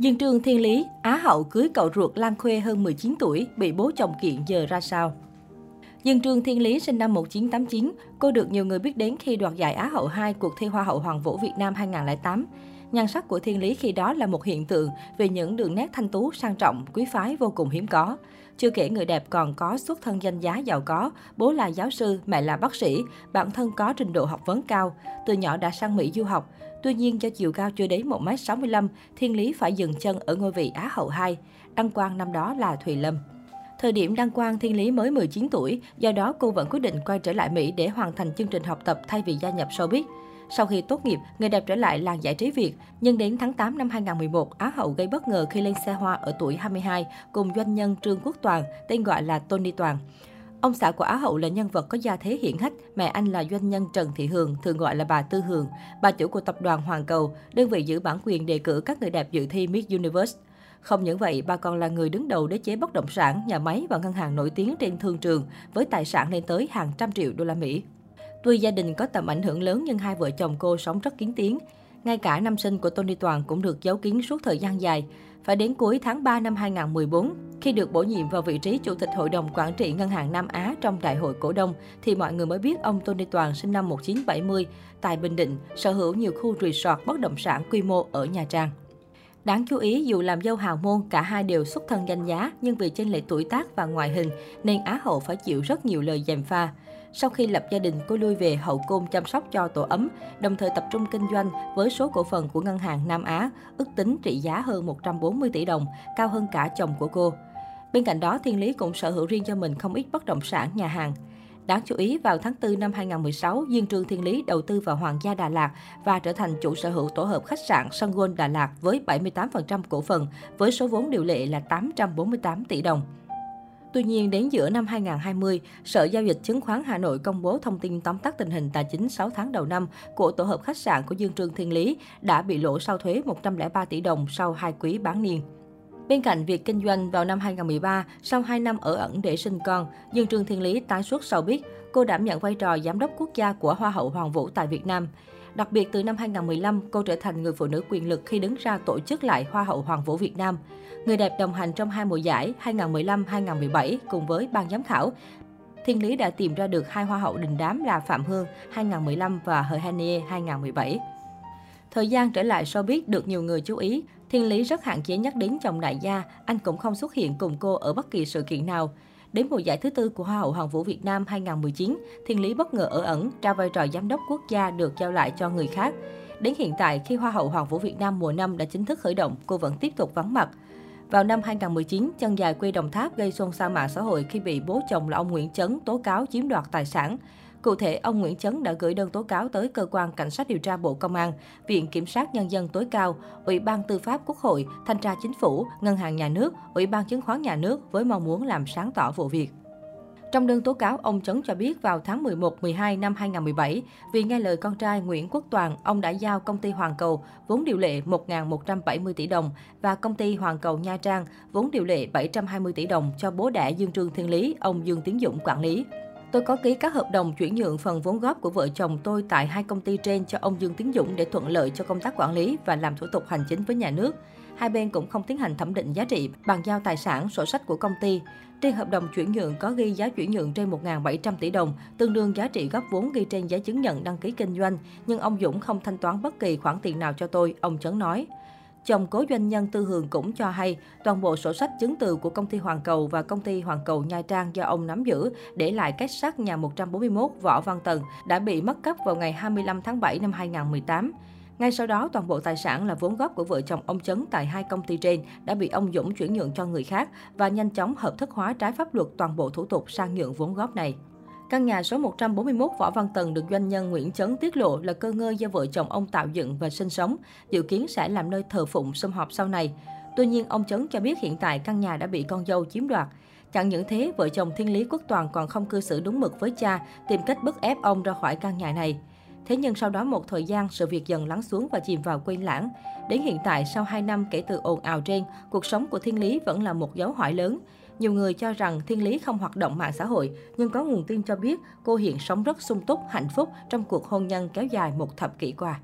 Dương Trương Thiên Lý, Á hậu cưới cậu ruột Lan Khuê hơn 19 tuổi, bị bố chồng kiện giờ ra sao? Dương Trương Thiên Lý sinh năm 1989, cô được nhiều người biết đến khi đoạt giải Á hậu 2 cuộc thi Hoa hậu Hoàng vũ Việt Nam 2008. Nhan sắc của Thiên Lý khi đó là một hiện tượng về những đường nét thanh tú, sang trọng, quý phái vô cùng hiếm có. Chưa kể người đẹp còn có xuất thân danh giá giàu có, bố là giáo sư, mẹ là bác sĩ, bản thân có trình độ học vấn cao, từ nhỏ đã sang Mỹ du học. Tuy nhiên do chiều cao chưa đến 1m65, Thiên Lý phải dừng chân ở ngôi vị Á hậu 2. Đăng quang năm đó là Thùy Lâm. Thời điểm đăng quang, Thiên Lý mới 19 tuổi, do đó cô vẫn quyết định quay trở lại Mỹ để hoàn thành chương trình học tập thay vì gia nhập showbiz. Sau khi tốt nghiệp, người đẹp trở lại làng giải trí Việt, nhưng đến tháng 8 năm 2011, Á hậu gây bất ngờ khi lên xe hoa ở tuổi 22 cùng doanh nhân Trương Quốc Toàn, tên gọi là Tony Toàn. Ông xã của Á hậu là nhân vật có gia thế hiển hách, mẹ anh là doanh nhân Trần Thị Hường, thường gọi là bà Tư Hường, bà chủ của tập đoàn Hoàng Cầu, đơn vị giữ bản quyền đề cử các người đẹp dự thi Miss Universe. Không những vậy, bà còn là người đứng đầu đế chế bất động sản, nhà máy và ngân hàng nổi tiếng trên thương trường với tài sản lên tới hàng trăm triệu đô la Mỹ. Tuy gia đình có tầm ảnh hưởng lớn nhưng hai vợ chồng cô sống rất kín tiếng. Ngay cả năm sinh của Tony Toàn cũng được giấu kín suốt thời gian dài. Phải đến cuối tháng 3 năm 2014, khi được bổ nhiệm vào vị trí Chủ tịch Hội đồng Quản trị Ngân hàng Nam Á trong Đại hội Cổ đông, thì mọi người mới biết ông Tony Toàn sinh năm 1970 tại Bình Định, sở hữu nhiều khu resort bất động sản quy mô ở Nha Trang. Đáng chú ý, dù làm dâu hào môn, cả hai đều xuất thân danh giá, nhưng vì chênh lệch tuổi tác và ngoại hình, nên Á hậu phải chịu rất nhiều lời gièm pha. Sau khi lập gia đình, cô lui về hậu cung chăm sóc cho tổ ấm, đồng thời tập trung kinh doanh với số cổ phần của ngân hàng Nam Á, ước tính trị giá hơn 140 tỷ đồng, cao hơn cả chồng của cô. Bên cạnh đó, Thiên Lý cũng sở hữu riêng cho mình không ít bất động sản, nhà hàng. Đáng chú ý, vào tháng 4 năm 2016, Diên Trương Thiên Lý đầu tư vào Hoàng gia Đà Lạt và trở thành chủ sở hữu tổ hợp khách sạn Sun Gold Đà Lạt với 78% cổ phần, với số vốn điều lệ là 848 tỷ đồng. Tuy nhiên, đến giữa năm 2020, Sở Giao dịch Chứng khoán Hà Nội công bố thông tin tóm tắt tình hình tài chính 6 tháng đầu năm của tổ hợp khách sạn của Dương Trương Thiên Lý đã bị lỗ sau thuế 103 tỷ đồng sau hai quý bán niên. Bên cạnh việc kinh doanh vào năm 2013, sau 2 năm ở ẩn để sinh con, Dương Trương Thiên Lý tái xuất sau biết cô đảm nhận vai trò giám đốc quốc gia của Hoa hậu Hoàng vũ tại Việt Nam. Đặc biệt từ năm 2015, cô trở thành người phụ nữ quyền lực khi đứng ra tổ chức lại Hoa hậu Hoàng vũ Việt Nam. Người đẹp đồng hành trong hai mùa giải 2015-2017 cùng với ban giám khảo. Thiên Lý đã tìm ra được hai hoa hậu đình đám là Phạm Hương 2015 và Hờ Hanie 2017. Thời gian trở lại showbiz được nhiều người chú ý. Thiên Lý rất hạn chế nhắc đến chồng đại gia, anh cũng không xuất hiện cùng cô ở bất kỳ sự kiện nào. Đến mùa giải thứ tư của Hoa hậu Hoàng vũ Việt Nam 2019, Thiên Lý bất ngờ ở ẩn, trao vai trò giám đốc quốc gia được giao lại cho người khác. Đến hiện tại, khi Hoa hậu Hoàng vũ Việt Nam mùa năm đã chính thức khởi động, cô vẫn tiếp tục vắng mặt. Vào năm 2019, chân dài quê Đồng Tháp gây xôn xao mạng xã hội khi bị bố chồng là ông Nguyễn Chấn tố cáo chiếm đoạt tài sản. Cụ thể, ông Nguyễn Chấn đã gửi đơn tố cáo tới Cơ quan Cảnh sát điều tra Bộ Công an, Viện Kiểm sát Nhân dân tối cao, Ủy ban Tư pháp Quốc hội, Thanh tra Chính phủ, Ngân hàng Nhà nước, Ủy ban Chứng khoán Nhà nước với mong muốn làm sáng tỏ vụ việc. Trong đơn tố cáo, ông Chấn cho biết vào tháng 11-12 năm 2017, vì nghe lời con trai Nguyễn Quốc Toàn, ông đã giao công ty Hoàng Cầu vốn điều lệ 1.170 tỷ đồng và công ty Hoàng Cầu Nha Trang vốn điều lệ 720 tỷ đồng cho bố đẻ Dương Trương Thiên Lý, ông Dương Tiến Dũng quản lý. Tôi có ký các hợp đồng chuyển nhượng phần vốn góp của vợ chồng tôi tại hai công ty trên cho ông Dương Tiến Dũng để thuận lợi cho công tác quản lý và làm thủ tục hành chính với nhà nước. Hai bên cũng không tiến hành thẩm định giá trị, bàn giao tài sản, sổ sách của công ty. Trên hợp đồng chuyển nhượng có ghi giá chuyển nhượng trên 1.700 tỷ đồng, tương đương giá trị góp vốn ghi trên giấy chứng nhận đăng ký kinh doanh, nhưng ông Dũng không thanh toán bất kỳ khoản tiền nào cho tôi, ông Chấn nói. Chồng cố doanh nhân Tư Hường cũng cho hay, toàn bộ sổ sách chứng từ của công ty Hoàng Cầu và công ty Hoàng Cầu Nha Trang do ông nắm giữ để lại cách sát nhà 141 Võ Văn Tần đã bị mất cắp vào ngày 25 tháng 7 năm 2018. Ngay sau đó, toàn bộ tài sản là vốn góp của vợ chồng ông Chấn tại hai công ty trên đã bị ông Dũng chuyển nhượng cho người khác và nhanh chóng hợp thức hóa trái pháp luật toàn bộ thủ tục sang nhượng vốn góp này. Căn nhà số 141 Võ Văn Tần được doanh nhân Nguyễn Chấn tiết lộ là cơ ngơi do vợ chồng ông tạo dựng và sinh sống, dự kiến sẽ làm nơi thờ phụng sum họp sau này. Tuy nhiên, ông Chấn cho biết hiện tại căn nhà đã bị con dâu chiếm đoạt. Chẳng những thế, vợ chồng Thiên Lý Quốc Toàn còn không cư xử đúng mực với cha, tìm cách bức ép ông ra khỏi căn nhà này. Thế nhưng sau đó một thời gian, sự việc dần lắng xuống và chìm vào quên lãng. Đến hiện tại, sau 2 năm kể từ ồn ào trên, cuộc sống của Thiên Lý vẫn là một dấu hỏi lớn. Nhiều người cho rằng Thiên Lý không hoạt động mạng xã hội, nhưng có nguồn tin cho biết cô hiện sống rất sung túc, hạnh phúc trong cuộc hôn nhân kéo dài một thập kỷ qua.